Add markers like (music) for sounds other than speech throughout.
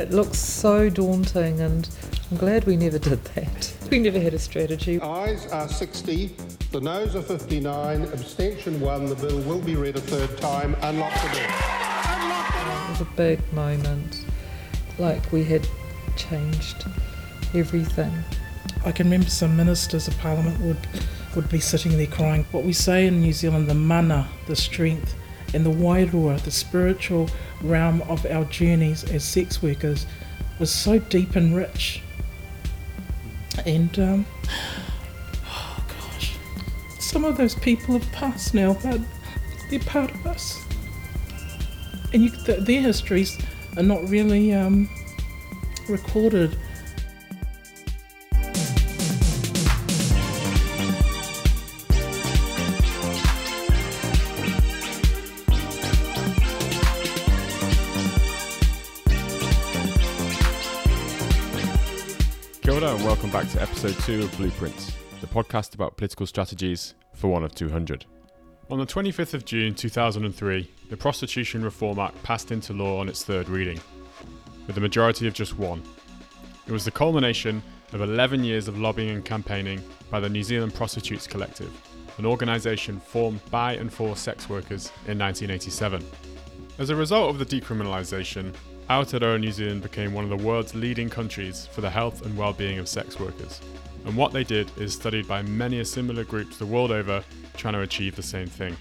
It looks so daunting, and I'm glad we never did that. (laughs) We never had a strategy. Ayes are 60, the noes are 59, abstention 1. The bill will be read a third time. Unlock the bill. It was a big moment, like we had changed everything. I can remember some ministers of parliament would would be sitting there crying. What we say in New Zealand, the mana, the strength, and the wairua, the spiritual realm of our journeys as sex workers, was so deep and rich. And um, oh gosh, some of those people have passed now, but they're part of us. And you, th- their histories are not really um, recorded. To episode 2 of Blueprints, the podcast about political strategies for one of 200. On the 25th of June 2003, the Prostitution Reform Act passed into law on its third reading, with a majority of just one. It was the culmination of 11 years of lobbying and campaigning by the New Zealand Prostitutes Collective, an organisation formed by and for sex workers in 1987. As a result of the decriminalisation, Aotearoa New Zealand became one of the world's leading countries for the health and well-being of sex workers. And what they did is studied by many similar groups the world over trying to achieve the same thing.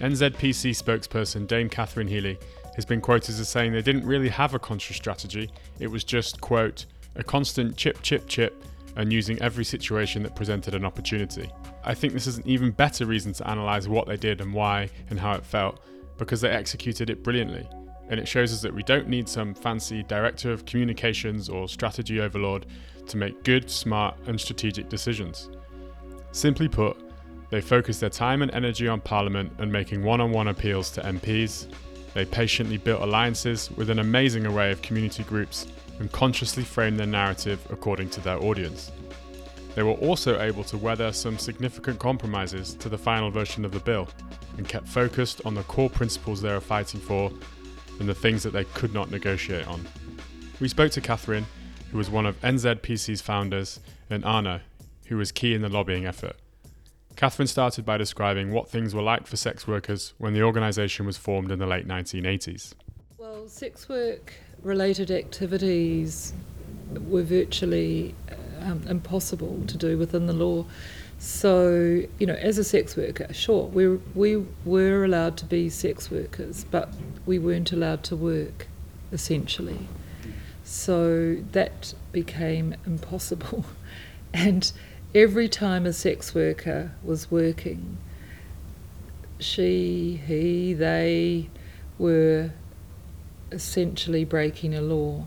NZPC spokesperson Dame Catherine Healy has been quoted as saying they didn't really have a conscious strategy, it was just, quote, a constant chip, chip, chip, and using every situation that presented an opportunity. I think this is an even better reason to analyse what they did and why and how it felt, because they executed it brilliantly and it shows us that we don't need some fancy director of communications or strategy overlord to make good, smart, and strategic decisions. Simply put, they focused their time and energy on Parliament and making one on one appeals to MPs. They patiently built alliances with an amazing array of community groups and consciously framed their narrative according to their audience. They were also able to weather some significant compromises to the final version of the bill and kept focused on the core principles they were fighting for and the things that they could not negotiate on. We spoke to Catherine, who was one of NZPC's founders, and Anna, who was key in the lobbying effort. Catherine started by describing what things were like for sex workers when the organisation was formed in the late 1980s. Well, sex work related activities were virtually um, impossible to do within the law. So, you know, as a sex worker, sure, we, we were allowed to be sex workers, but we weren't allowed to work, essentially. So that became impossible. (laughs) And every time a sex worker was working, she, he, they were essentially breaking a law.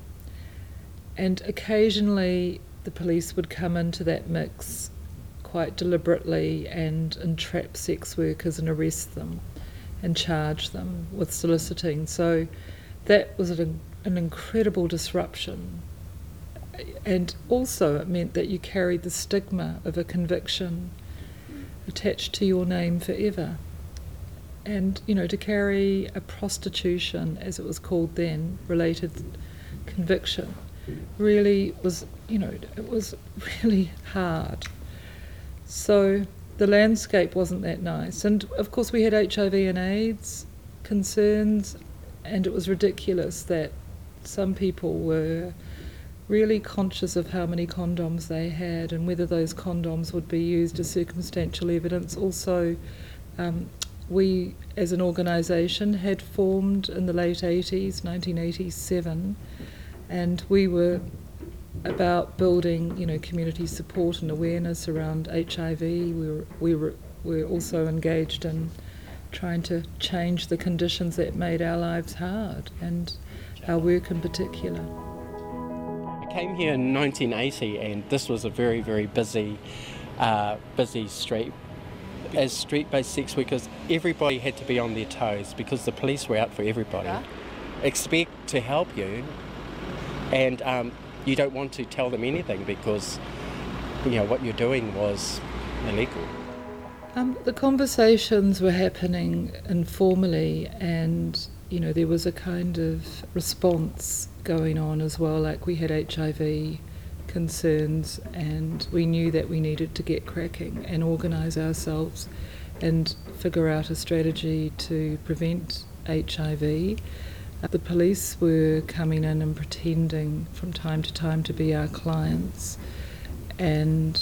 And occasionally the police would come into that mix quite deliberately and entrap sex workers and arrest them and charge them with soliciting. So that was an, an incredible disruption. And also, it meant that you carried the stigma of a conviction attached to your name forever. And, you know, to carry a prostitution, as it was called then, related conviction, really was, you know, it was (laughs) really hard. So the landscape wasn't that nice. And of course, we had HIV and AIDS concerns, and it was ridiculous that some people were really conscious of how many condoms they had and whether those condoms would be used as circumstantial evidence. Also, um, we as an organisation had formed in the late 80s, 1987, and we were about building, you know, community support and awareness around HIV. We were, we were, we were also engaged in trying to change the conditions that made our lives hard and our work in particular. I came here in 1980 and this was a very, very busy, uh, busy street. As street-based sex workers, everybody had to be on their toes because the police were out for everybody. Yeah. Expect to help you, and um, you don't want to tell them anything because you know what you're doing was illegal. Um, the conversations were happening informally, and you know, there was a kind of response going on as well. Like we had HIV concerns, and we knew that we needed to get cracking and organise ourselves and figure out a strategy to prevent HIV. The police were coming in and pretending from time to time to be our clients, and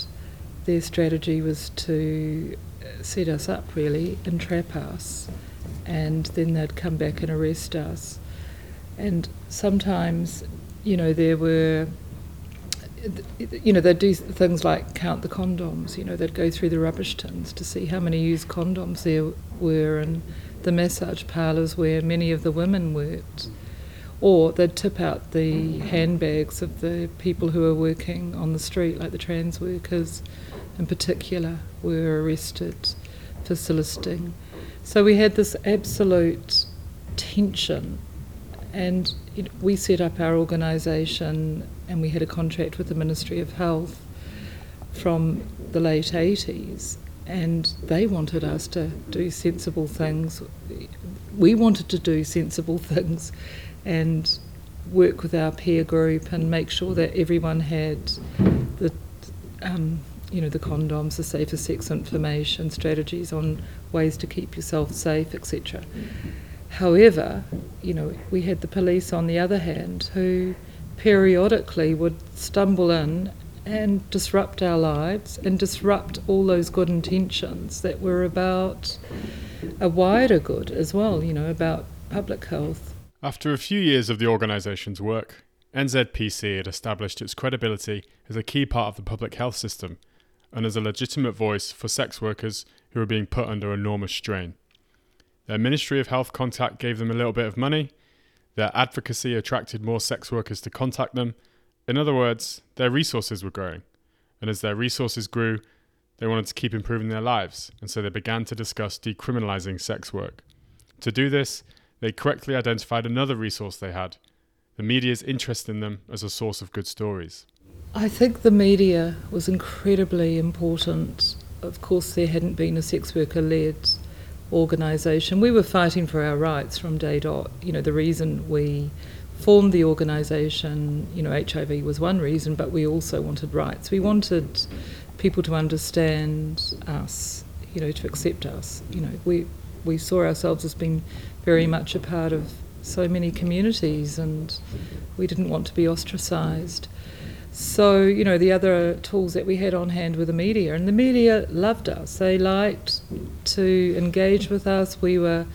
their strategy was to uh, set us up really and trap us, and then they'd come back and arrest us. And sometimes, you know, there were you know, they'd do things like count the condoms. You know, they'd go through the rubbish tins to see how many used condoms there were, and the massage parlours where many of the women worked. Or they'd tip out the handbags of the people who were working on the street, like the trans workers in particular, were arrested for soliciting. So we had this absolute tension and we set up our organisation and we had a contract with the Ministry of Health from the late 80s and they wanted us to do sensible things. We wanted to do sensible (laughs) things and work with our peer group and make sure that everyone had the, um, you know, the condoms, the safer sex information, strategies on ways to keep yourself safe, etc. However, you know, we had the police on the other hand who periodically would stumble in and disrupt our lives and disrupt all those good intentions that were about a wider good as well, you know, about public health. After a few years of the organisation's work, NZPC had established its credibility as a key part of the public health system and as a legitimate voice for sex workers who were being put under enormous strain. Their Ministry of Health contact gave them a little bit of money. Their advocacy attracted more sex workers to contact them. In other words, their resources were growing. And as their resources grew, they wanted to keep improving their lives, and so they began to discuss decriminalising sex work. To do this, they correctly identified another resource they had the media's interest in them as a source of good stories. I think the media was incredibly important. Of course, there hadn't been a sex worker led organisation. We were fighting for our rights from day dot. You know, the reason we formed the organisation, you know, HIV was one reason, but we also wanted rights. We wanted people to understand us, you know, to accept us. You know, we we saw ourselves as being very much a part of so many communities, and we didn't want to be ostracised. So, you know, the other tools that we had on hand were the media, and the media loved us. They liked to engage with us. We were,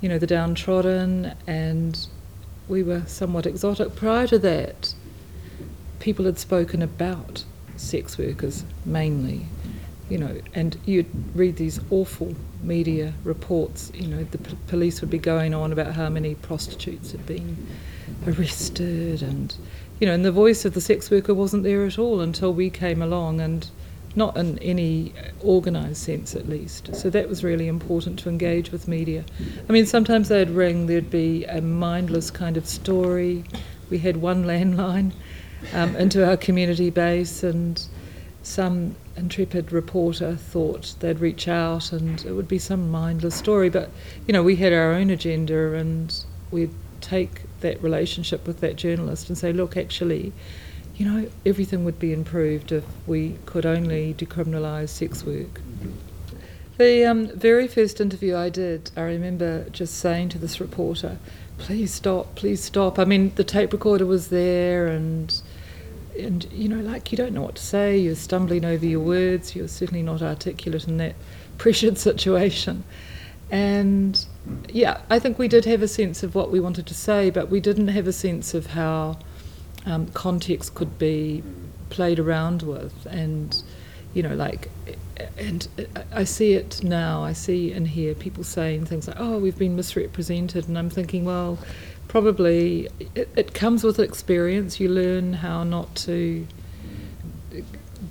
you know, the downtrodden, and we were somewhat exotic. Prior to that, people had spoken about sex workers mainly, you know, and you'd read these awful media reports. You know, the p- police would be going on about how many prostitutes had been arrested and you know, and the voice of the sex worker wasn't there at all until we came along, and not in any organised sense at least. So that was really important to engage with media. I mean, sometimes they'd ring, there'd be a mindless kind of story. We had one (laughs) landline um, into our community base, and some intrepid reporter thought they'd reach out and it would be some mindless story. But, you know, we had our own agenda and we'd take that relationship with that journalist and say, look, actually, you know, everything would be improved if we could only decriminalise sex work. The um, very first interview I did, I remember just saying to this reporter, please stop, please stop. I mean, the tape recorder was there and and you know, like you don't know what to say, you're stumbling over your words, you're certainly not articulate in that (laughs) pressured situation. And yeah, I think we did have a sense of what we wanted to say, but we didn't have a sense of how um, context could be played around with. And, you know, like, and I see it now, I see and hear people saying things like, oh, we've been misrepresented. And I'm thinking, well, probably it, it comes with experience. You learn how not to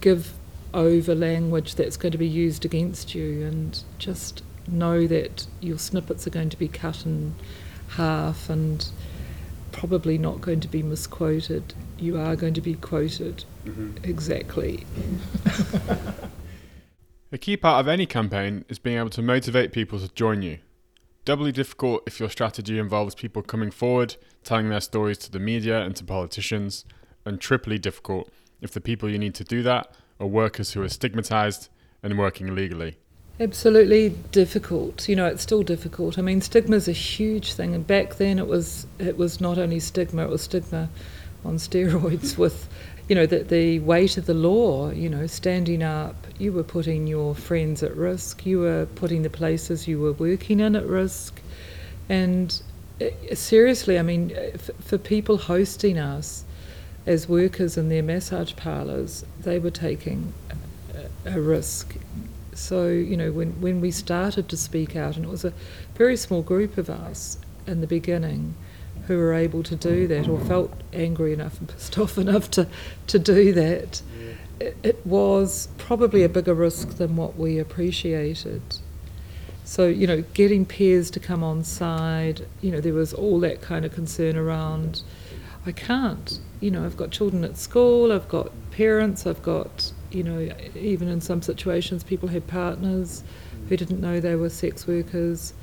give over language that's going to be used against you and just know that your snippets are going to be cut in half and probably not going to be misquoted. You are going to be quoted mm-hmm. exactly. (laughs) A key part of any campaign is being able to motivate people to join you. doubly difficult if your strategy involves people coming forward, telling their stories to the media and to politicians, and triply difficult if the people you need to do that are workers who are stigmatized and working illegally. Absolutely difficult. You know, it's still difficult. I mean, stigma is a huge thing, and back then it was it was not only stigma; it was stigma on (laughs) steroids with, you know, the, the weight of the law. You know, standing up, you were putting your friends at risk. You were putting the places you were working in at risk, and uh, seriously, I mean, f- for people hosting us as workers in their massage parlours, they were taking a risk so, you know, when, when we started to speak out, and it was a very small group of us in the beginning who were able to do that or felt angry enough and pissed (laughs) off enough to, to do that, it, it was probably a bigger risk than what we appreciated. So, you know, getting peers to come on side, you know, there was all that kind of concern around, I can't, you know, I've got children at school, I've got parents, I've got you know, even in some situations, people had partners who didn't know they were sex workers.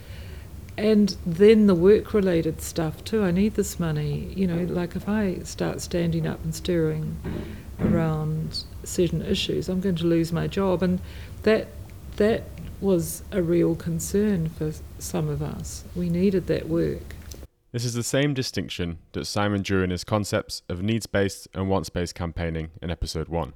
And then the work related stuff too. I need this money. You know, like if I start standing up and stirring around certain issues, I'm going to lose my job. And that that was a real concern for some of us. We needed that work. This is the same distinction that Simon drew in his concepts of needs based and wants based campaigning in episode 1.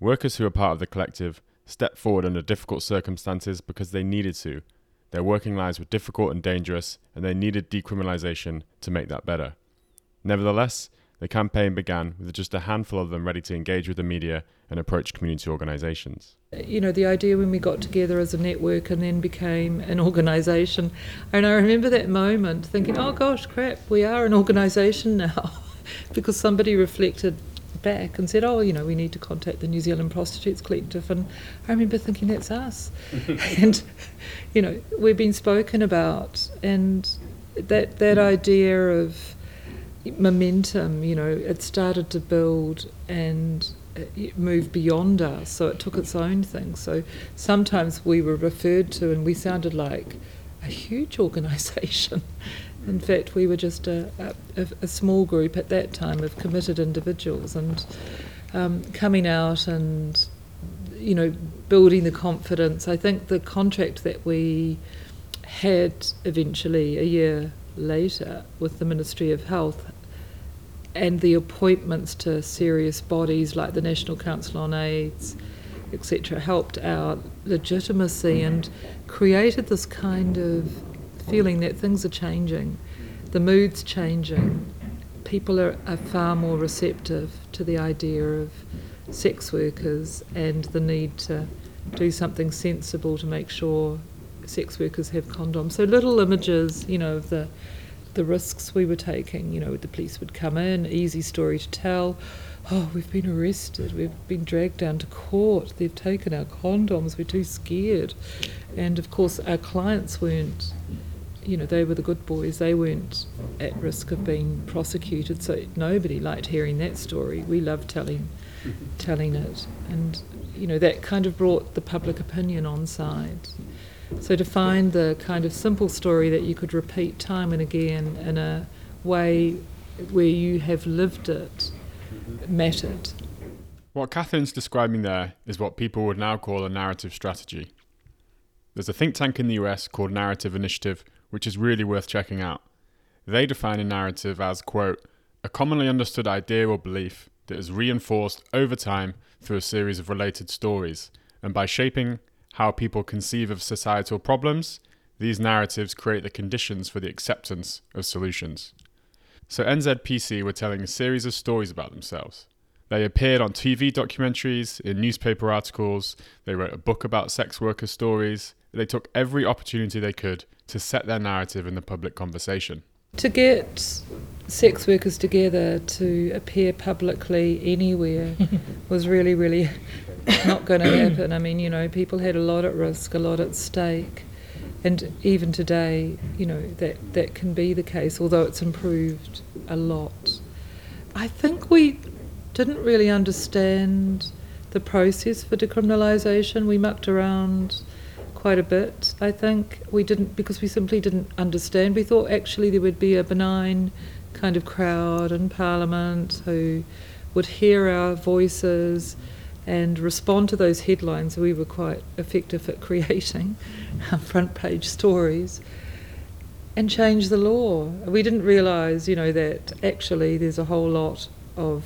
Workers who are part of the collective stepped forward under difficult circumstances because they needed to. Their working lives were difficult and dangerous, and they needed decriminalisation to make that better. Nevertheless, the campaign began with just a handful of them ready to engage with the media and approach community organisations. You know, the idea when we got together as a network and then became an organisation, and I remember that moment thinking, oh gosh, crap, we are an organisation now. (laughs) because somebody reflected back and said, "Oh, you know, we need to contact the New Zealand Prostitutes Collective," and I remember thinking, "That's us," (laughs) and you know, we've been spoken about, and that that idea of momentum, you know, it started to build and it moved beyond us, so it took its own thing. So sometimes we were referred to, and we sounded like a huge (laughs) organisation. In fact, we were just a, a, a, small group at that time of committed individuals and um, coming out and, you know, building the confidence. I think the contract that we had eventually a year later with the Ministry of Health and the appointments to serious bodies like the National Council on AIDS, etc., helped our legitimacy and created this kind of feeling that things are changing, the mood's changing. People are, are far more receptive to the idea of sex workers and the need to do something sensible to make sure sex workers have condoms. So little images, you know, of the the risks we were taking. You know, the police would come in, easy story to tell. Oh, we've been arrested. We've been dragged down to court. They've taken our condoms. We're too scared. And of course, our clients weren't you know, they were the good boys. They weren't at risk of being prosecuted, so nobody liked hearing that story. We loved telling, telling it, and you know that kind of brought the public opinion on side. So to find the kind of simple story that you could repeat time and again in a way where you have lived it mattered. What Catherine's describing there is what people would now call a narrative strategy. There's a think tank in the US called Narrative Initiative which is really worth checking out. They define a narrative as, quote, a commonly understood idea or belief that is reinforced over time through a series of related stories, and by shaping how people conceive of societal problems, these narratives create the conditions for the acceptance of solutions. So NZPC were telling a series of stories about themselves. They appeared on TV documentaries, in newspaper articles, they wrote a book about sex worker stories. They took every opportunity they could to set their narrative in the public conversation. To get sex workers together to appear publicly anywhere (laughs) was really, really not going (coughs) to happen. I mean, you know, people had a lot at risk, a lot at stake. And even today, you know, that, that can be the case, although it's improved a lot. I think we didn't really understand the process for decriminalisation. We mucked around quite a bit, I think. We didn't, because we simply didn't understand. We thought actually there would be a benign kind of crowd in Parliament who would hear our voices and respond to those headlines. We were quite effective at (laughs) creating front page stories and change the law. We didn't realise, you know, that actually there's a whole lot of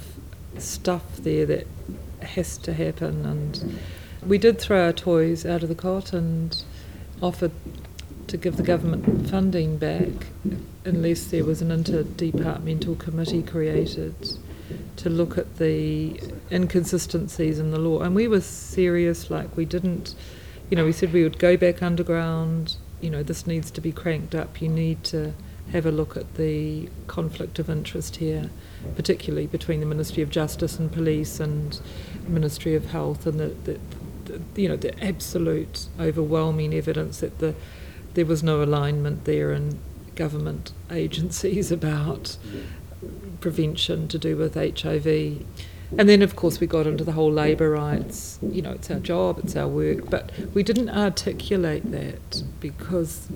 stuff there that has to happen and we did throw our toys out of the cot and offered to give the government funding back unless there was an interdepartmental committee created to look at the inconsistencies in the law. And we were serious, like we didn't, you know, we said we would go back underground, you know, this needs to be cranked up, you need to have a look at the conflict of interest here, particularly between the Ministry of Justice and Police and Ministry of Health and the, the you know, the absolute overwhelming evidence that the there was no alignment there in government (laughs) agencies about prevention to do with HIV. And then, of course, we got into the whole labour rights. You know, it's our job, it's our work, but we didn't articulate that because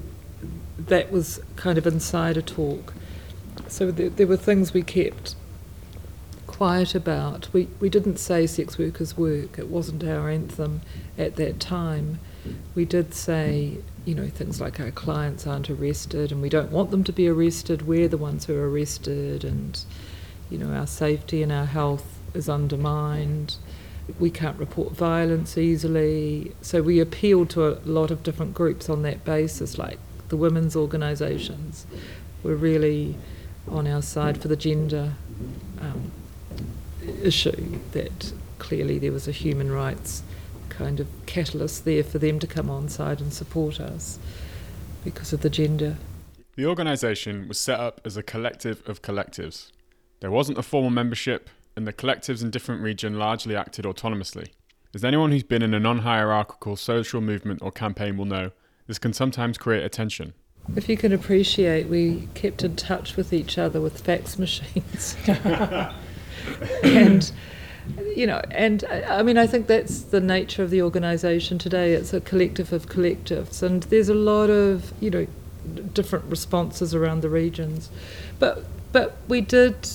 that was kind of insider talk. So there, there were things we kept quiet about. We, we didn't say sex workers work, it wasn't our anthem at that time. We did say, you know, things like our clients aren't arrested and we don't want them to be arrested, we're the ones who are arrested, and, you know, our safety and our health is undermined. We can't report violence easily. So we appealed to a lot of different groups on that basis, like the women's organisations were really on our side for the gender um, issue that clearly there was a human rights kind of catalyst there for them to come on side and support us because of the gender. The organisation was set up as a collective of collectives. There wasn't a formal membership, and the collectives in different regions largely acted autonomously. As anyone who's been in a non hierarchical social movement or campaign will know, this can sometimes create a tension. If you can appreciate, we kept in touch with each other with fax machines. (laughs) (laughs) and you know, and I mean, I think that's the nature of the organisation today. It's a collective of collectives, and there's a lot of you know different responses around the regions, but but we did,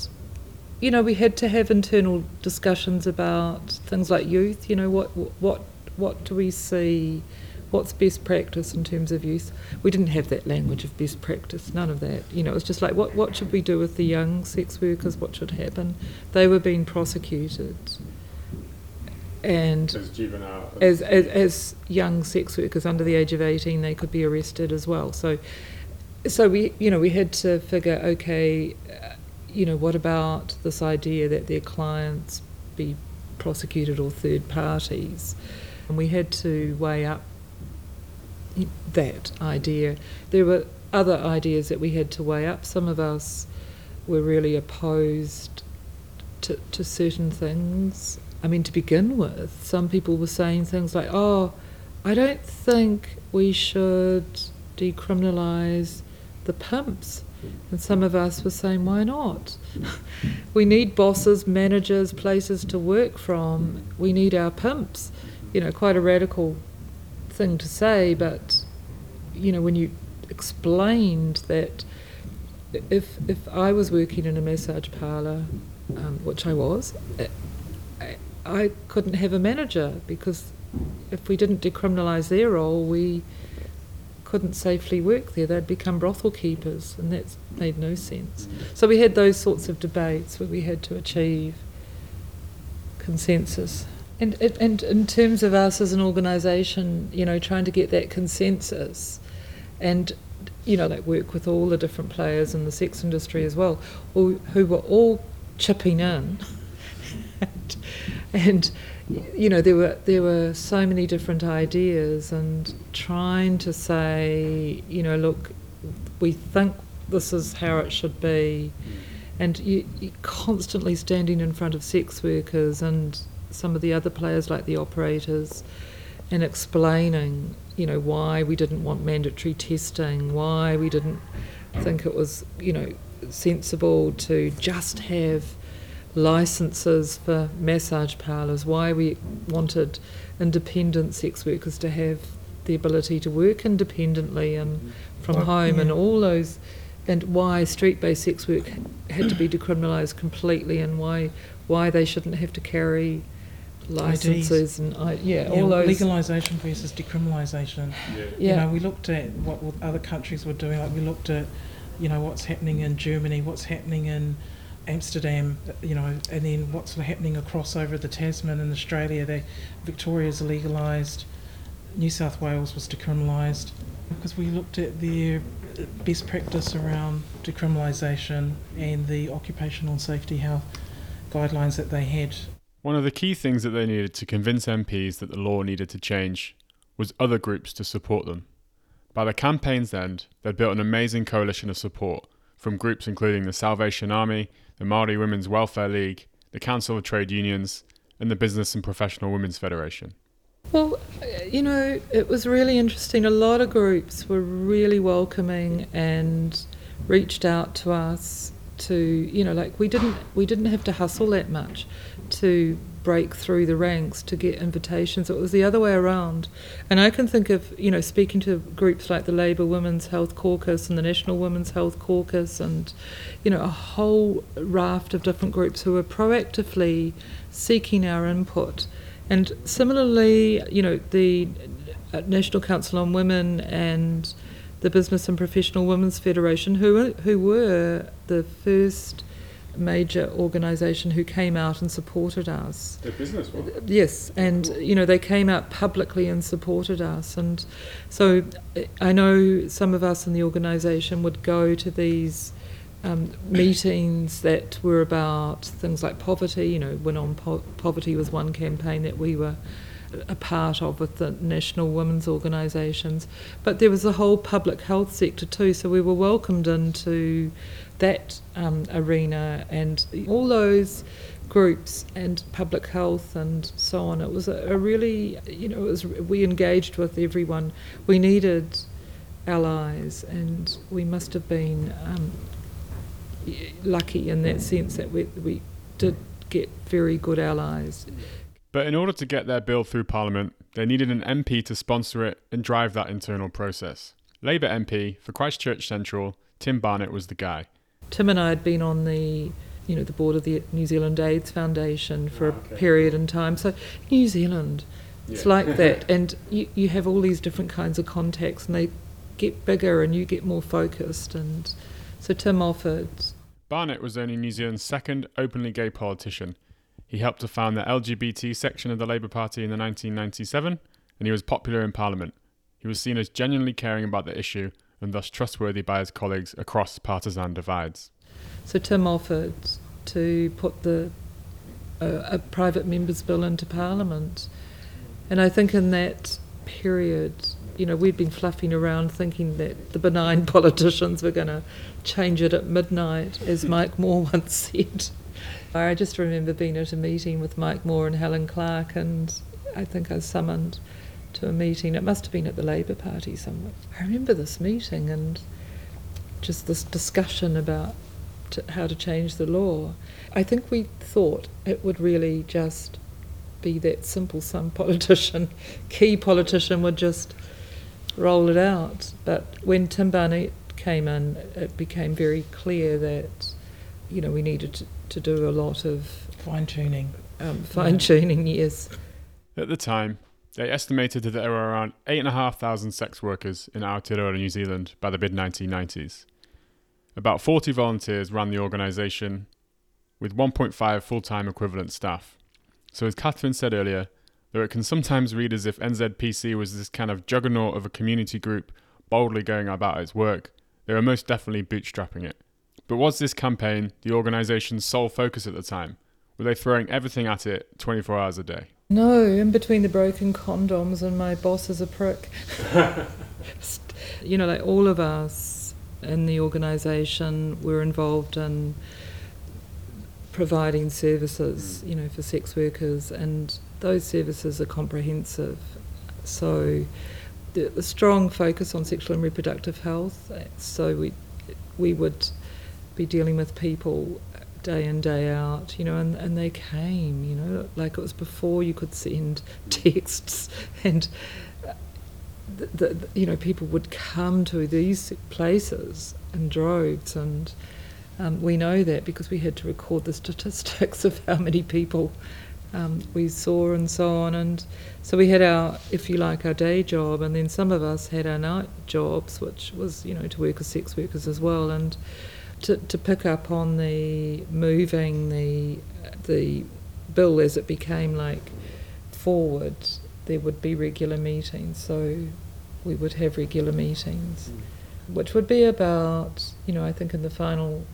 you know, we had to have internal discussions about things like youth. You know, what what what do we see? What's best practice in terms of youth? We didn't have that language of best practice, none of that. You know, it was just like, what, what should we do with the young sex workers? What should happen? They were being prosecuted. And as, juvenile, as, as, as young sex workers under the age of 18, they could be arrested as well. So, so we, you know, we had to figure, okay, uh, you know, what about this idea that their clients be prosecuted or third parties? And we had to weigh up that idea. There were other ideas that we had to weigh up. Some of us were really opposed to, to certain things. I mean, to begin with, some people were saying things like, oh, I don't think we should decriminalise the pimps. And some of us were saying, why not? (laughs) we need bosses, managers, places to work from. We need our pimps. You know, quite a radical thing to say, but you know, when you explained that if if I was working in a massage parlour, um, which I was, I, I couldn't have a manager because if we didn't decriminalise their role, we couldn't safely work there. They'd become brothel keepers, and that made no sense. So we had those sorts of debates where we had to achieve consensus. And, and in terms of us as an organisation, you know, trying to get that consensus and, you know, like work with all the different players in the sex industry as well, who, who were all chipping in. and, (laughs) and, you know, there were, there were so many different ideas and trying to say, you know, look, we think this is how it should be. And you, you constantly standing in front of sex workers and some of the other players, like the operators, and explaining, you know, why we didn't want mandatory testing, why we didn't think it was, you know, sensible to just have licenses for massage parlours, why we wanted independent sex workers to have the ability to work independently and from Well, home and all those, and why street-based sex work had to be decriminalised completely, and why why they shouldn't have to carry licenses and I, yeah, Yeah, all those. legalisation versus decriminalisation. You yeah, know, we looked at what what other countries were doing. Like we looked at, you know, what's happening in Germany, what's happening in Amsterdam, you know, and then what's happening across over the Tasman in Australia. They, Victoria's legalised, New South Wales was decriminalised because we looked at their best practice around decriminalisation and the occupational safety health guidelines that they had. One of the key things that they needed to convince MPs that the law needed to change was other groups to support them. By the campaign's end, they'd built an amazing coalition of support from groups including the Salvation Army, the Māori Women's Welfare League, the Council of Trade Unions, and the Business and Professional Women's Federation. Well, you know, it was really interesting. A lot of groups were really welcoming and reached out to us to, you know, like we didn't we didn't have to hustle that much to break through the ranks to get invitations. It was the other way around. And I can think of, you know, speaking to groups like the Labour Women's Health Caucus and the National Women's Health Caucus and, you know, a whole raft of different groups who were proactively seeking our input. And similarly, you know, the National Council on Women and the Business and Professional Women's Federation, who who were the first major organisation who came out and supported us. The business one. Yes, and you know they came out publicly and supported us, and so I know some of us in the organisation would go to these um, meetings that were about things like poverty. You know, Win on po- Poverty was one campaign that we were a part of with the national women's organisations, but there was the whole public health sector too. So we were welcomed into that um, arena and all those groups and public health and so on. It was a, a really, you know, was we engaged with everyone. We needed allies, and we must have been um, lucky in that sense that we we did get very good allies. But in order to get their bill through Parliament, they needed an MP to sponsor it and drive that internal process. Labour MP for Christchurch Central, Tim Barnett was the guy. Tim and I had been on the you know the board of the New Zealand AIDS Foundation for a ah, period in time. So New Zealand, it's like (laughs) that, and you you have all these different kinds of contacts, and they get bigger, and you get more focused. And so Tim offered. Barnett was only New Zealand's second openly gay politician. He helped to found the LGBT section of the Labour Party in the 1997, and he was popular in Parliament. He was seen as genuinely caring about the issue and thus trustworthy by his colleagues across partisan divides. So Tim offered to put the uh, a private member's bill into Parliament, and I think in that period, you know, we'd been fluffing around thinking that the benign (laughs) politicians were going to change it at midnight, as Mike Moore (laughs) once said. I just remember being at a meeting with Mike Moore and Helen Clark, and I think I summoned to a meeting. It must have been at the Labour Party somewhere. I remember this meeting and just this discussion about to how to change the law. I think we thought it would really just be that simple. Some (laughs) politician, key politician, would just roll it out. But when Tim Barnett came in, it became very clear that you know we needed to, to do a lot of Fine tuning. um, fine tuning. Yes. At the time, they estimated that there were around 8,500 sex workers in Aotearoa, New Zealand by the mid 1990s. About 40 volunteers ran the organisation, with 1.5 full time equivalent staff. So, as Catherine said earlier, though it can sometimes read as if NZPC was this kind of juggernaut of a community group boldly going about its work, they were most definitely bootstrapping it. But was this campaign the organisation's sole focus at the time? Were they throwing everything at it 24 hours a day? No, in between the broken condoms and my boss is a prick. (laughs) you know, like all of us in the organisation were involved in providing services, mm. you know, for sex workers, and those services are comprehensive. So, the, the strong focus on sexual and reproductive health. So we we would be dealing with people day in day out, you know, and, and they came, you know, like it was before you could send (laughs) texts, and the, the, you know, people would come to these places in droves, and um, we know that because we had to record the (laughs) statistics of how many people um, we saw and so on. And so we had our, if you like, our day job, and then some of us had our night jobs, which was, you know, to work as sex workers as well. And to, to pick up on the moving the the bill as it became like forward, there would be regular meetings. So we would have regular meetings, mm. which would be about, you know, I think in the final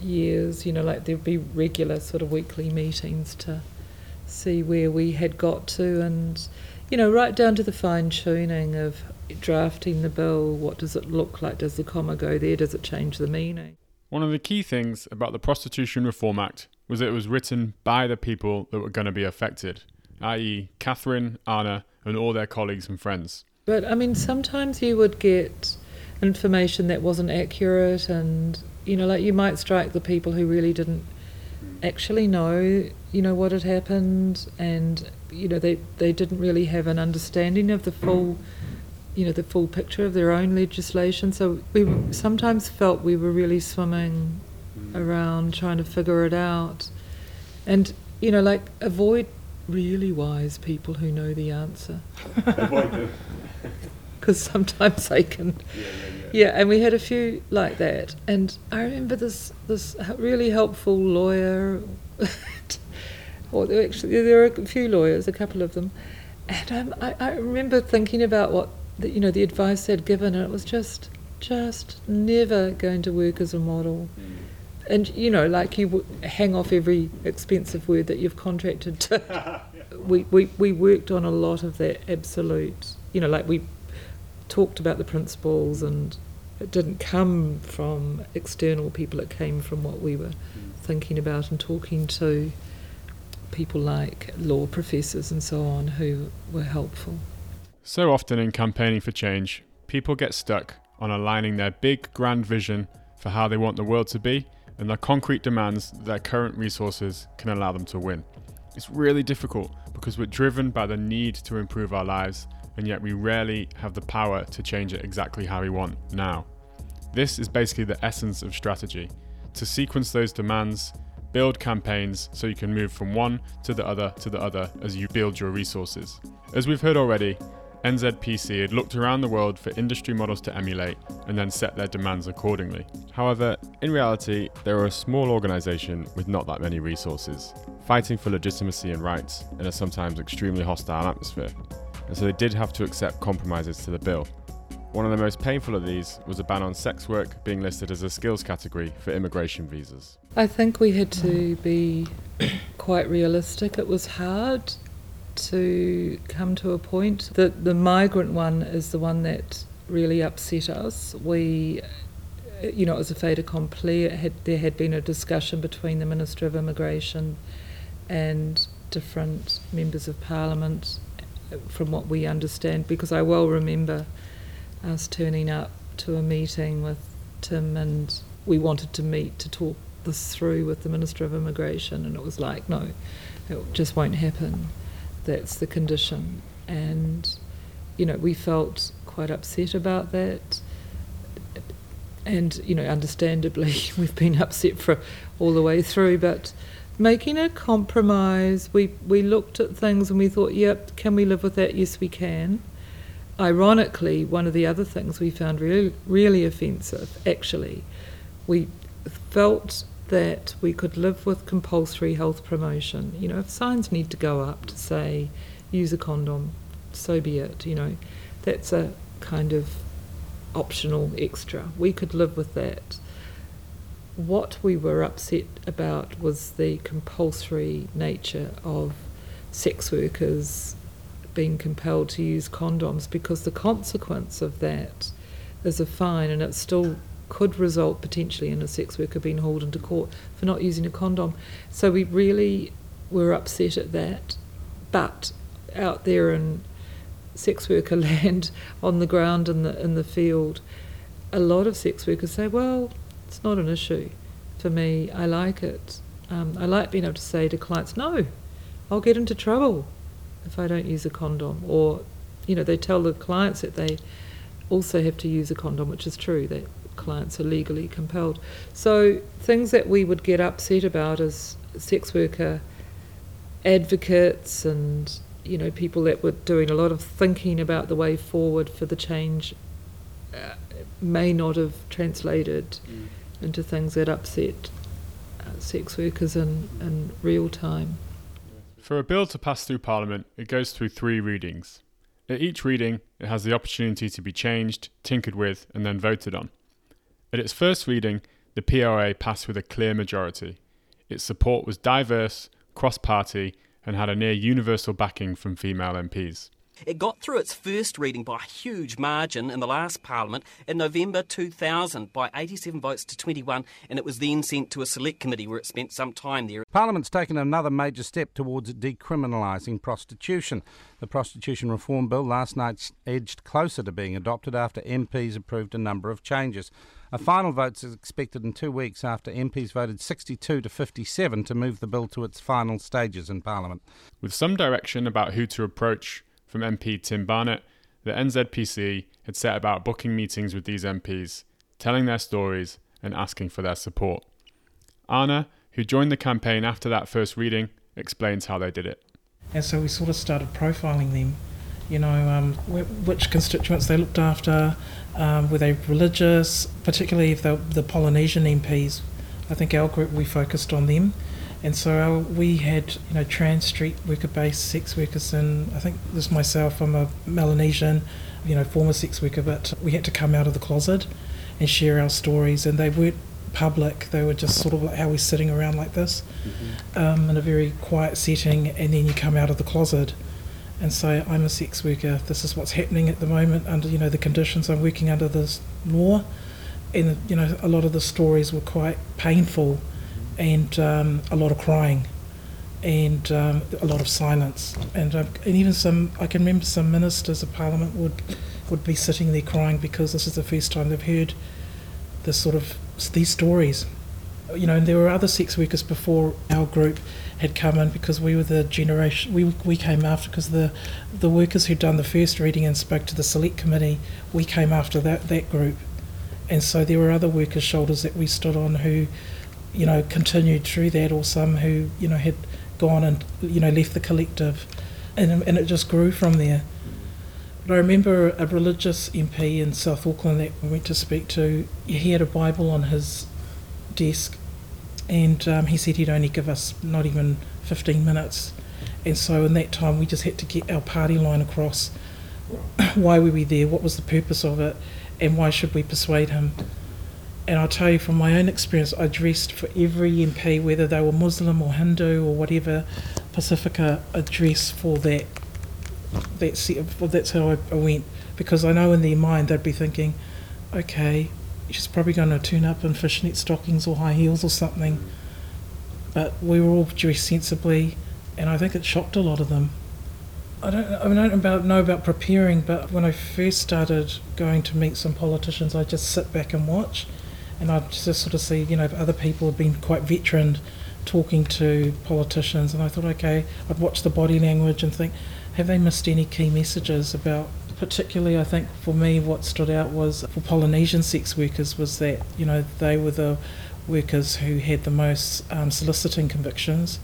years, you know, like there'd be regular sort of weekly meetings to see where we had got to and, you know, right down to the fine tuning of drafting the bill. What does it look like? Does the comma go there? Does it change the meaning? One of the key things about the Prostitution Reform Act was that it was written by the people that were going to be affected, i.e., Catherine, Anna, and all their colleagues and friends. But I mean, sometimes you would get information that wasn't accurate, and you know, like you might strike the people who really didn't actually know, you know, what had happened, and you know, they they didn't really have an understanding of the full, you know, the full picture of their own legislation. So we sometimes felt we were really swimming around trying to figure it out, and you know, like avoid really wise people who know the answer. Avoid them. (laughs) because sometimes they can. Yeah, yeah, yeah. yeah. and we had a few like that, and I remember this this really helpful lawyer. (laughs) or there actually there were a few lawyers, a couple of them, and um, I, I remember thinking about what the, you know the advice they'd given, and it was just just never going to work as a model. Mm. And you know, like you w- hang off every expensive word that you've contracted to. (laughs) we, we we worked on a lot of that absolute. You know, like we talked about the principles and it didn't come from external people, it came from what we were mm. thinking about and talking to people like law professors and so on who were helpful. So often in campaigning for change, people get stuck on aligning their big grand vision for how they want the world to be and the concrete demands that their current resources can allow them to win. It's really difficult because we're driven by the need to improve our lives and yet we rarely have the power to change it exactly how we want now. This is basically the essence of strategy to sequence those demands, build campaigns so you can move from one to the other to the other as you build your resources. As we've heard already, NZPC had looked around the world for industry models to emulate and then set their demands accordingly. However, in reality, they were a small organisation with not that many resources, fighting for legitimacy and rights in a sometimes extremely hostile atmosphere and so they did have to accept compromises to the bill. One of the most painful of these was a ban on sex work being listed as a skills category for immigration visas. I think we had to be (coughs) quite realistic. It was hard to come to a point that the migrant one is the one that really upset us. We, you know, it was a fait accompli. Had, there had been a discussion between the Minister of Immigration and different members of Parliament from what we understand, because I well remember us turning up to a meeting with Tim and we wanted to meet to talk this through with the Minister of Immigration, and it was like, no, it just won't happen. That's the condition. And, you know, we felt quite upset about that. And, you know, understandably, (laughs) we've been upset for all the way through, but making a compromise. We we looked at things and we thought, yep, can we live with that? Yes, we can. Ironically, one of the other things we found really really offensive, actually, we felt that we could live with compulsory health promotion. You know, if signs need to go up to say use a condom, so be it. You know, that's a kind of optional extra. We could live with that what we were upset about was the compulsory nature of sex workers being compelled to use condoms because the consequence of that is a fine and it still could result potentially in a sex worker being hauled into court for not using a condom. So we really were upset at that. But out there in sex worker (laughs) land on the ground in the in the field, a lot of sex workers say, Well, it's not an issue for me. I like it. Um, I like being able to say to clients, no, I'll get into trouble if I don't use a condom. Or you know, they tell the clients that they also have to use a condom, which is true, that clients are legally compelled. So things that we would get upset about as sex worker advocates and you know people that were doing a lot of thinking about the way forward for the change uh, may not have translated mm. into things that upset uh, sex workers in, in real time. For a bill to pass through Parliament, it goes through three readings. At each reading, it has the opportunity to be changed, tinkered with, and then voted on. At its first reading, the PRA passed with a clear majority. Its support was diverse, cross party, and had a near universal backing from female MPs. It got through its first reading by a huge margin in the last Parliament in November 2000 by 87 votes to 21, and it was then sent to a select committee where it spent some time there. Parliament's taken another major step towards decriminalising prostitution. The Prostitution Reform Bill last night edged closer to being adopted after MPs approved a number of changes. A final vote is expected in two weeks after MPs voted 62 to 57 to move the bill to its final stages in Parliament. With some direction about who to approach from MP Tim Barnett, the NZPC had set about booking meetings with these MPs, telling their stories and asking for their support. Anna, who joined the campaign after that first reading, explains how they did it. And so we sort of started profiling them, you know, um, which constituents they looked after, um, were they religious, particularly if they the Polynesian MPs. I think our group we focused on them, and so our, we had you know trans street worker based sex workers, and I think this myself. I'm a Melanesian, you know, former sex worker, but we had to come out of the closet and share our stories, and they weren't public. They were just sort of like how we're sitting around like this, mm-hmm. um, in a very quiet setting, and then you come out of the closet and say, I'm a sex worker, this is what's happening at the moment under, you know, the conditions I'm working under this law. And, you know, a lot of the stories were quite painful and um, a lot of crying and um, a lot of silence. And, um, and even some, I can remember some ministers of parliament would, would be sitting there crying because this is the first time they've heard this sort of, these stories. You know, and there were other sex workers before our group had come in because we were the generation we, we came after because the the workers who'd done the first reading and spoke to the select committee we came after that that group. And so there were other workers shoulders that we stood on who you know continued through that or some who you know had gone and you know left the collective. And, and it just grew from there. But I remember a religious MP in South Auckland that we went to speak to he had a Bible on his desk and um, he said he'd only give us not even 15 minutes. And so in that time, we just had to get our party line across. (coughs) why were we there? What was the purpose of it? And why should we persuade him? And I'll tell you from my own experience, I dressed for every MP, whether they were Muslim or Hindu or whatever, Pacifica, a dress for that. That's, that's how I, I went. Because I know in their mind they'd be thinking, okay, she's probably going to turn up in fishnet stockings or high heels or something. But we were all dressed sensibly, and I think it shocked a lot of them. I don't, I, mean, I don't about, know about preparing, but when I first started going to meet some politicians, I just sit back and watch, and I just sort of see, you know, other people have been quite veteran talking to politicians, and I thought, okay, I'd watch the body language and think, have they missed any key messages about particularly I think for me what stood out was for Polynesian sex workers was that you know they were the workers who had the most um, soliciting convictions.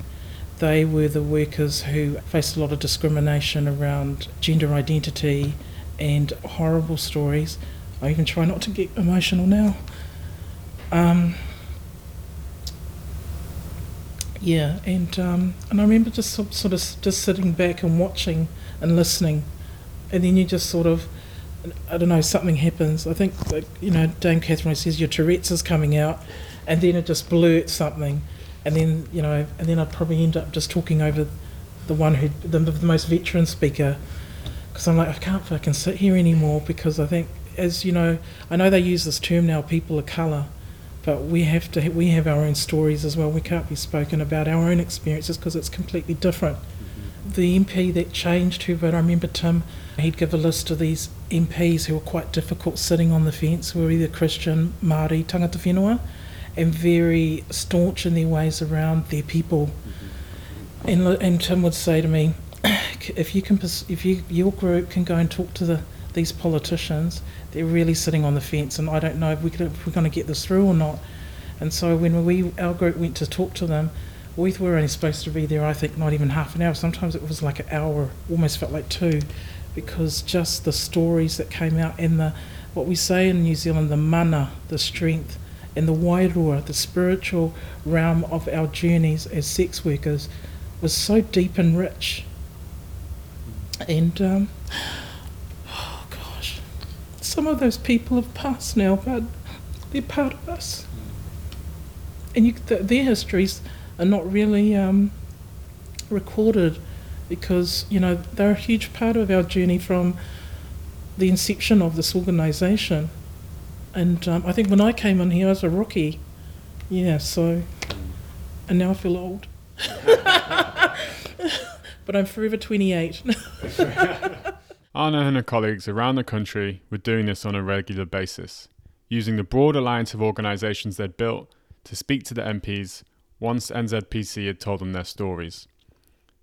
They were the workers who faced a lot of discrimination around gender identity and horrible stories. I even try not to get emotional now. Um, yeah, and um, and I remember just sort of just sitting back and watching and listening and then you just sort of, I don't know, something happens. I think, like, you know, Dame Catherine says your Tourette's is coming out, and then it just blurts something, and then you know, and then I'd probably end up just talking over the one who the, the most veteran speaker, because I'm like I can't fucking sit here anymore because I think, as you know, I know they use this term now, people of colour. But we have to. We have our own stories as well. We can't be spoken about our own experiences because it's completely different the MP that changed who voted, I remember Tim, he'd give a list of these MPs who were quite difficult sitting on the fence, who were either Christian, Māori, tangata whenua, and very staunch in their ways around their people. Mm-hmm. And, and Tim would say to me, (coughs) if you can, if you your group can go and talk to the these politicians, they're really sitting on the fence, and I don't know if, we could, if we're going to get this through or not. And so when we our group went to talk to them, we were only supposed to be there. I think not even half an hour. Sometimes it was like an hour, almost felt like two, because just the stories that came out and the what we say in New Zealand, the mana, the strength, and the wairua, the spiritual realm of our journeys as sex workers, was so deep and rich. And um, oh gosh, some of those people have passed now, but they're part of us. And you, th- their histories are not really um, recorded because you know they're a huge part of our journey from the inception of this organisation. And um, I think when I came in here, I was a rookie. Yeah, so. And now I feel old. (laughs) but I'm forever 28. Anna and her colleagues around the country were doing this on a regular basis, using the broad alliance of organisations they'd built to speak to the MPs once NZPC had told them their stories.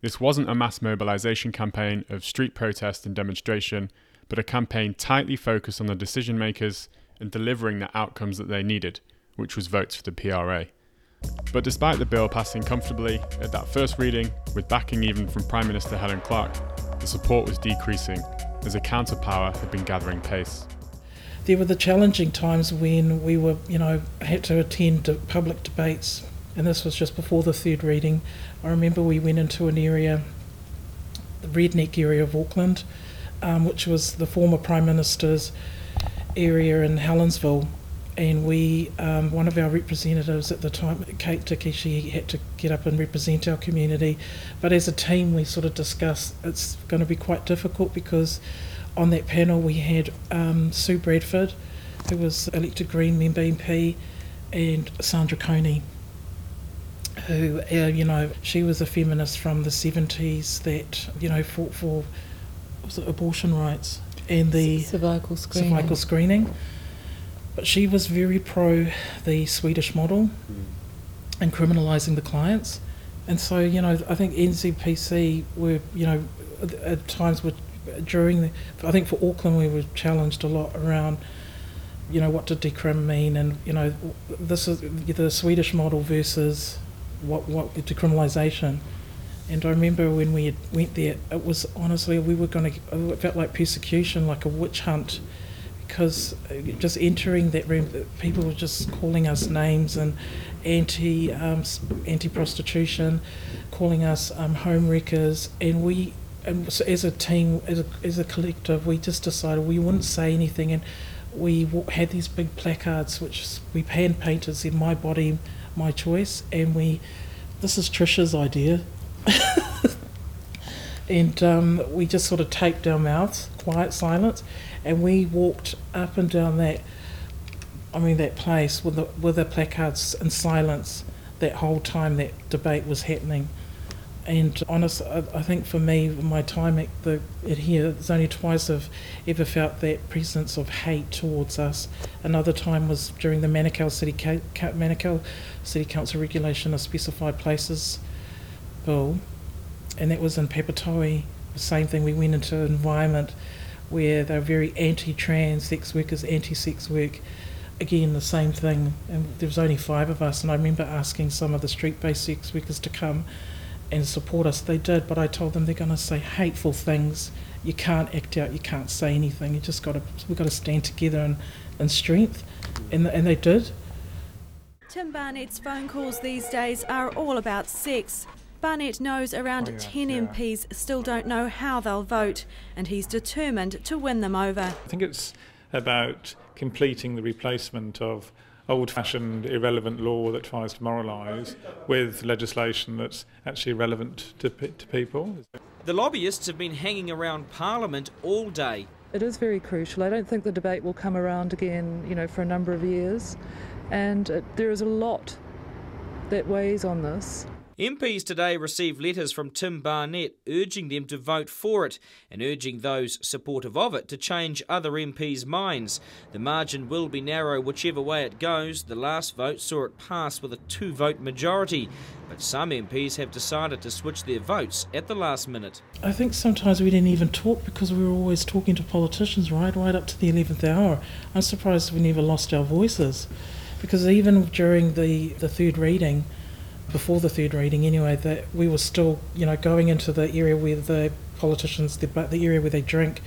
This wasn't a mass mobilisation campaign of street protest and demonstration, but a campaign tightly focused on the decision makers and delivering the outcomes that they needed, which was votes for the PRA. But despite the bill passing comfortably at that first reading, with backing even from Prime Minister Helen Clark, the support was decreasing as a counterpower had been gathering pace. there were the challenging times when we were, you know, had to attend public debates, and this was just before the third reading. I remember we went into an area, the redneck area of Auckland, um, which was the former Prime Minister's area in Helensville. And we, um, one of our representatives at the time, Kate Dickey, she had to get up and represent our community. But as a team, we sort of discussed it's going to be quite difficult because on that panel we had um, Sue Bradford, who was elected Green member MP, and Sandra Coney, who, uh, you know, she was a feminist from the 70s that, you know, fought for was it abortion rights and the cervical screening. cervical screening. But she was very pro the Swedish model and criminalising the clients. And so, you know, I think NZPC were, you know, at- at times were during the, I think for Auckland we were challenged a lot around, you know, what did decrim mean and, you know, this is the Swedish model versus what, what decriminalisation. And I remember when we went there, it was honestly, we were going to, it felt like persecution, like a witch hunt, because uh, just entering that room, people were just calling us names and anti um, anti prostitution, calling us um, home wreckers, and we, and so as a team, as a, as a collective, we just decided we wouldn't say anything, and we had these big placards which we hand painted said "My body, my choice," and we, this is Trisha's idea. (laughs) and um, we just sort of taped our mouths, quiet silence, and we walked up and down that, I mean, that place with the with the placards in silence that whole time that debate was happening. And honest, I, I think for me, my time at the at here, it's only twice I've ever felt that presence of hate towards us. Another time was during the Manukau City Manukau City Council regulation of specified places bill, and that was in Papatoe. The same thing. We went into an environment where they're very anti-trans sex workers, anti-sex work. Again, the same thing. And there was only five of us, and I remember asking some of the street-based sex workers to come and support us. They did, but I told them they're going to say hateful things. You can't act out. You can't say anything. You just got to. We've got to stand together in, in strength, and and they did. Tim Barnett's phone calls these days are all about sex. Barnett knows around 10 MPs still don't know how they'll vote, and he's determined to win them over. I think it's about completing the replacement of old fashioned, irrelevant law that tries to moralise with legislation that's actually relevant to, to people. The lobbyists have been hanging around Parliament all day. It is very crucial. I don't think the debate will come around again, you know, for a number of years, and it, there is a lot that weighs on this. MPs today received letters from Tim Barnett urging them to vote for it and urging those supportive of it to change other MPs' minds. The margin will be narrow whichever way it goes. The last vote saw it pass with a two vote majority, but some MPs have decided to switch their votes at the last minute. I think sometimes we didn't even talk because we were always talking to politicians, right, right up to the 11th hour. I'm surprised we never lost our voices because even during the, the third reading, before the third reading anyway, that we were still, you know, going into the area where the politicians, the, the area where they drink.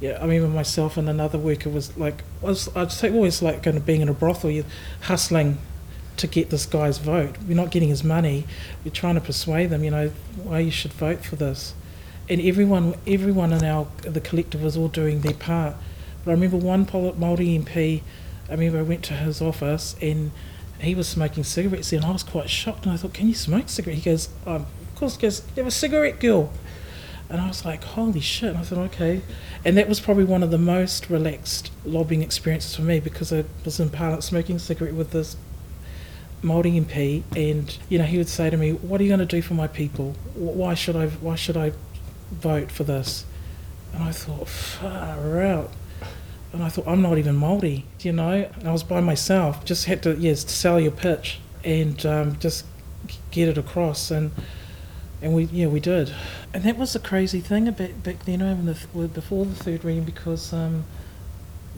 Yeah, I remember myself and another worker was like, was I'd say always like kind of being in a brothel, you're hustling to get this guy's vote. We're not getting his money. We're trying to persuade them, you know, why you should vote for this. And everyone, everyone in our the collective was all doing their part. But I remember one Māori MP. I remember I went to his office and he was smoking cigarettes and I was quite shocked and I thought, Can you smoke cigarettes? He goes, um, Of course, he goes, You're a cigarette girl. And I was like, Holy shit. And I thought, Okay. And that was probably one of the most relaxed lobbying experiences for me because I was in Parliament smoking a cigarette with this Māori MP and, you know, he would say to me, What are you going to do for my people? Why should I, why should I vote for this? And I thought, Far out and I thought I'm not even Māori, you know. And I was by myself, just had to yes to sell your pitch and um, just get it across, and and we yeah we did, and that was the crazy thing about back then, even the, before the third reading, because um,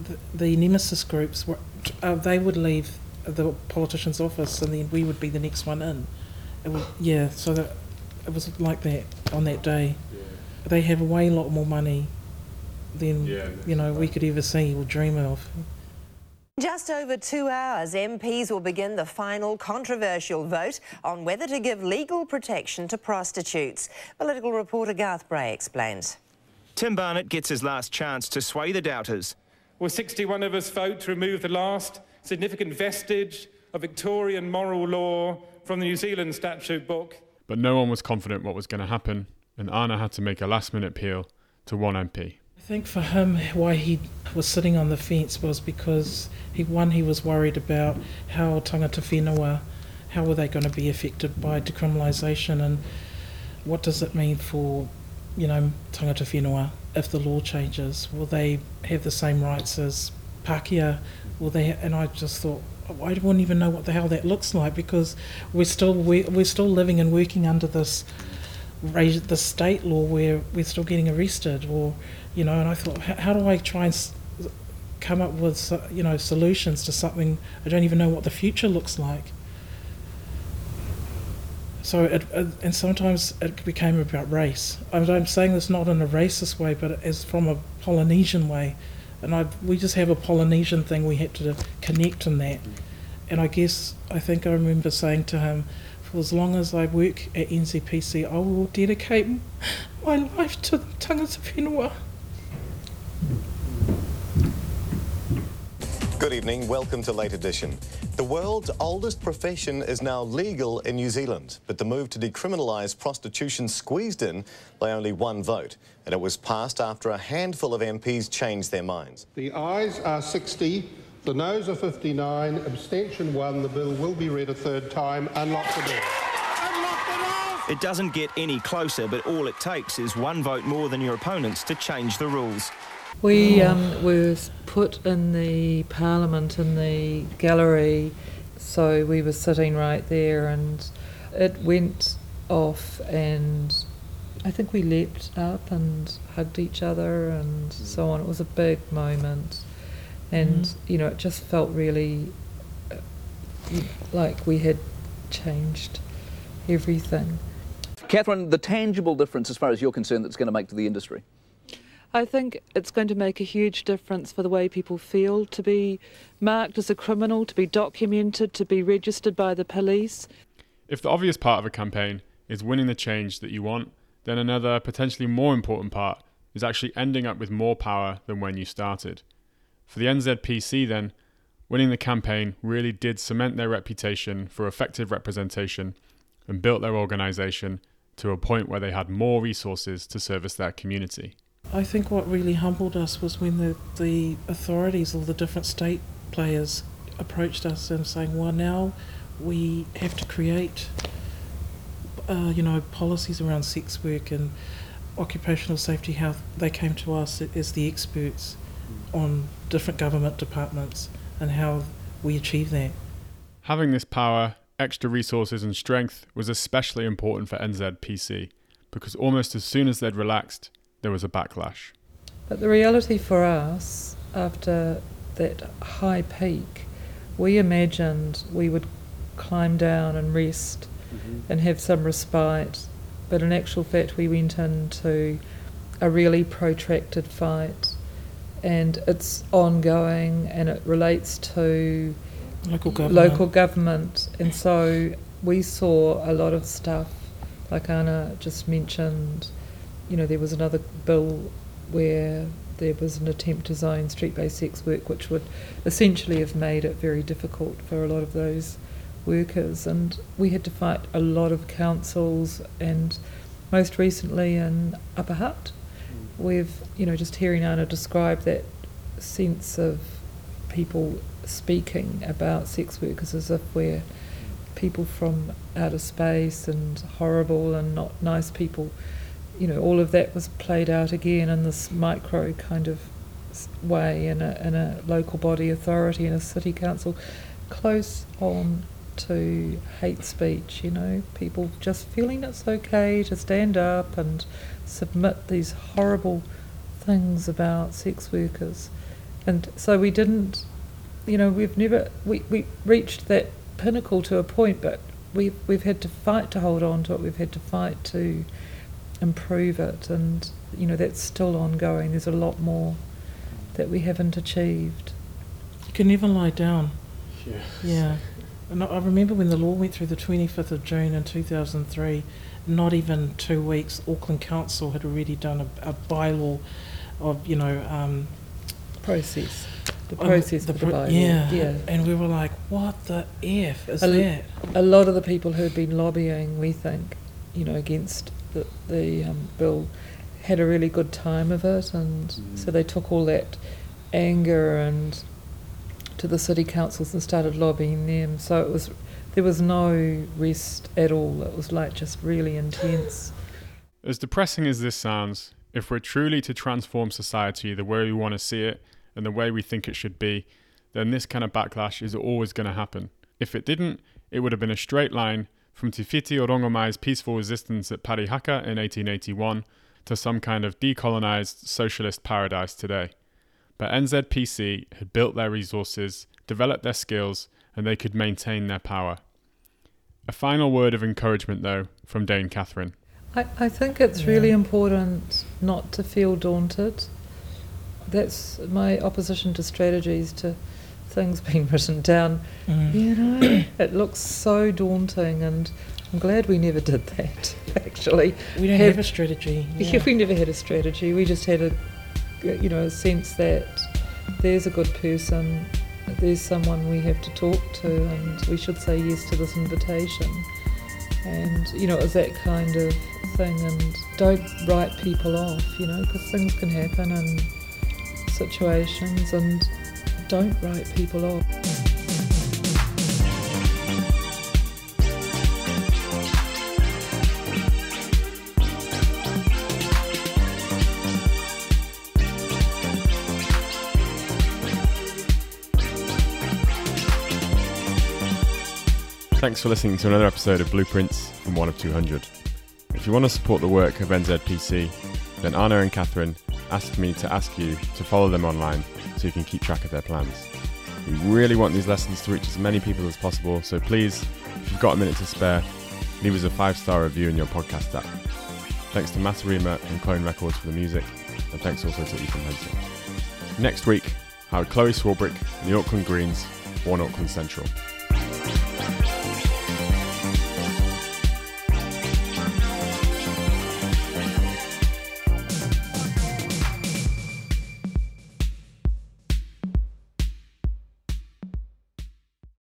the, the nemesis groups were uh, they would leave the politician's office, and then we would be the next one in. It yeah, so that it was like that on that day. Yeah. They have a way lot more money than yeah, you know we could ever see or dream of. Just over two hours, MPs will begin the final controversial vote on whether to give legal protection to prostitutes. Political reporter Garth Bray explains. Tim Barnett gets his last chance to sway the doubters. Will 61 of us vote to remove the last significant vestige of Victorian moral law from the New Zealand statute book? But no one was confident what was going to happen, and Anna had to make a last minute appeal to one MP. Think for him, why he was sitting on the fence was because he one he was worried about how tangata whenua, how were they going to be affected by decriminalisation, and what does it mean for, you know, tangata whenua if the law changes? Will they have the same rights as Pākehā? Will they? And I just thought. Oh, I wouldn't even know what the hell that looks like because we're still we're, we're still living and working under this the state law where we're still getting arrested or you know, and I thought, how do I try and come up with, you know, solutions to something I don't even know what the future looks like. So, it, and sometimes it became about race. I'm saying this not in a racist way, but as from a Polynesian way. And I, we just have a Polynesian thing, we had to connect in that. And I guess, I think I remember saying to him, for as long as I work at NZPC, I will dedicate my life to the tangata whenua. Good evening, welcome to Late Edition. The world's oldest profession is now legal in New Zealand, but the move to decriminalise prostitution squeezed in by only one vote, and it was passed after a handful of MPs changed their minds. The ayes are 60, the noes are 59, abstention 1. The bill will be read a third time. Unlock the door. It doesn't get any closer, but all it takes is one vote more than your opponents to change the rules. We um, were put in the parliament in the gallery, so we were sitting right there, and it went off, and I think we leapt up and hugged each other and so on. It was a big moment, and mm. you know, it just felt really uh, like we had changed everything. Catherine, the tangible difference, as far as you're concerned, that's going to make to the industry. I think it's going to make a huge difference for the way people feel to be marked as a criminal, to be documented, to be registered by the police. If the obvious part of a campaign is winning the change that you want, then another potentially more important part is actually ending up with more power than when you started. For the NZPC, then, winning the campaign really did cement their reputation for effective representation and built their organisation to a point where they had more resources to service their community. I think what really humbled us was when the, the authorities or the different state players approached us and saying, well, now we have to create uh, you know, policies around sex work and occupational safety health, they came to us as the experts on different government departments and how we achieve that. Having this power, extra resources, and strength was especially important for NZPC because almost as soon as they'd relaxed, there was a backlash. But the reality for us, after that high peak, we imagined we would climb down and rest mm-hmm. and have some respite. But in actual fact, we went into a really protracted fight, and it's ongoing and it relates to local government. Local government. And so we saw a lot of stuff, like Anna just mentioned. You know, there was another bill where there was an attempt to zone street based sex work, which would essentially have made it very difficult for a lot of those workers. And we had to fight a lot of councils, and most recently in Upper Hutt, mm. we've, you know, just hearing Anna describe that sense of people speaking about sex workers as if we're people from outer space and horrible and not nice people you know, all of that was played out again in this micro kind of way in a, in a local body authority in a city council, close on to hate speech, you know, people just feeling it's okay to stand up and submit these horrible things about sex workers. And so we didn't, you know, we've never, we, we reached that pinnacle to a point, but we've, we've had to fight to hold on to it, we've had to fight to improve it, and you know that's still ongoing. There's a lot more that we haven't achieved. You can never lie down. Yeah. Yeah. And I remember when the law went through the 25th of June in 2003, not even two weeks, Auckland Council had already done a, a bylaw of, you know, um, process. The process um, the, the bylaw. Yeah. yeah. And we were like, what the F is a, that? A lot of the people who had been lobbying, we think, you know, against the, the um, bill had a really good time of it, and mm. so they took all that anger and to the city councils and started lobbying them. So it was there was no rest at all. It was like just really intense. (laughs) As depressing as this sounds, if we're truly to transform society the way we want to see it and the way we think it should be, then this kind of backlash is always going to happen. If it didn't, it would have been a straight line from Tifiti Whiti o Rongomai's peaceful resistance at Parihaka in 1881 to some kind of decolonised socialist paradise today. But NZPC had built their resources, developed their skills, and they could maintain their power. A final word of encouragement, though, from Dame Catherine. I, I think it's yeah. really important not to feel daunted. That's my opposition to strategies to things being written down. Mm. You know, (coughs) it looks so daunting, and I'm glad we never did that. (laughs) Actually, we don't have, have a strategy. (laughs) Yeah. yeah. we never had a strategy. We just had a, you know, a sense that there's a good person, there's someone we have to talk to, and we should say yes to this invitation. And you know, it was that kind of thing. And don't write people off, you know, because things can happen and situations and don't write people off. Thanks for listening to another episode of Blueprints from 1 of 200. If you want to support the work of NZPC, then Anna and Catherine asked me to ask you to follow them online you can keep track of their plans. We really want these lessons to reach as many people as possible, so please, if you've got a minute to spare, leave us a five star review in your podcast app. Thanks to Matarima and Clone Records for the music, and thanks also to Ethan Henson. Next week, how Chloe Swarbrick the Auckland Greens won Auckland Central.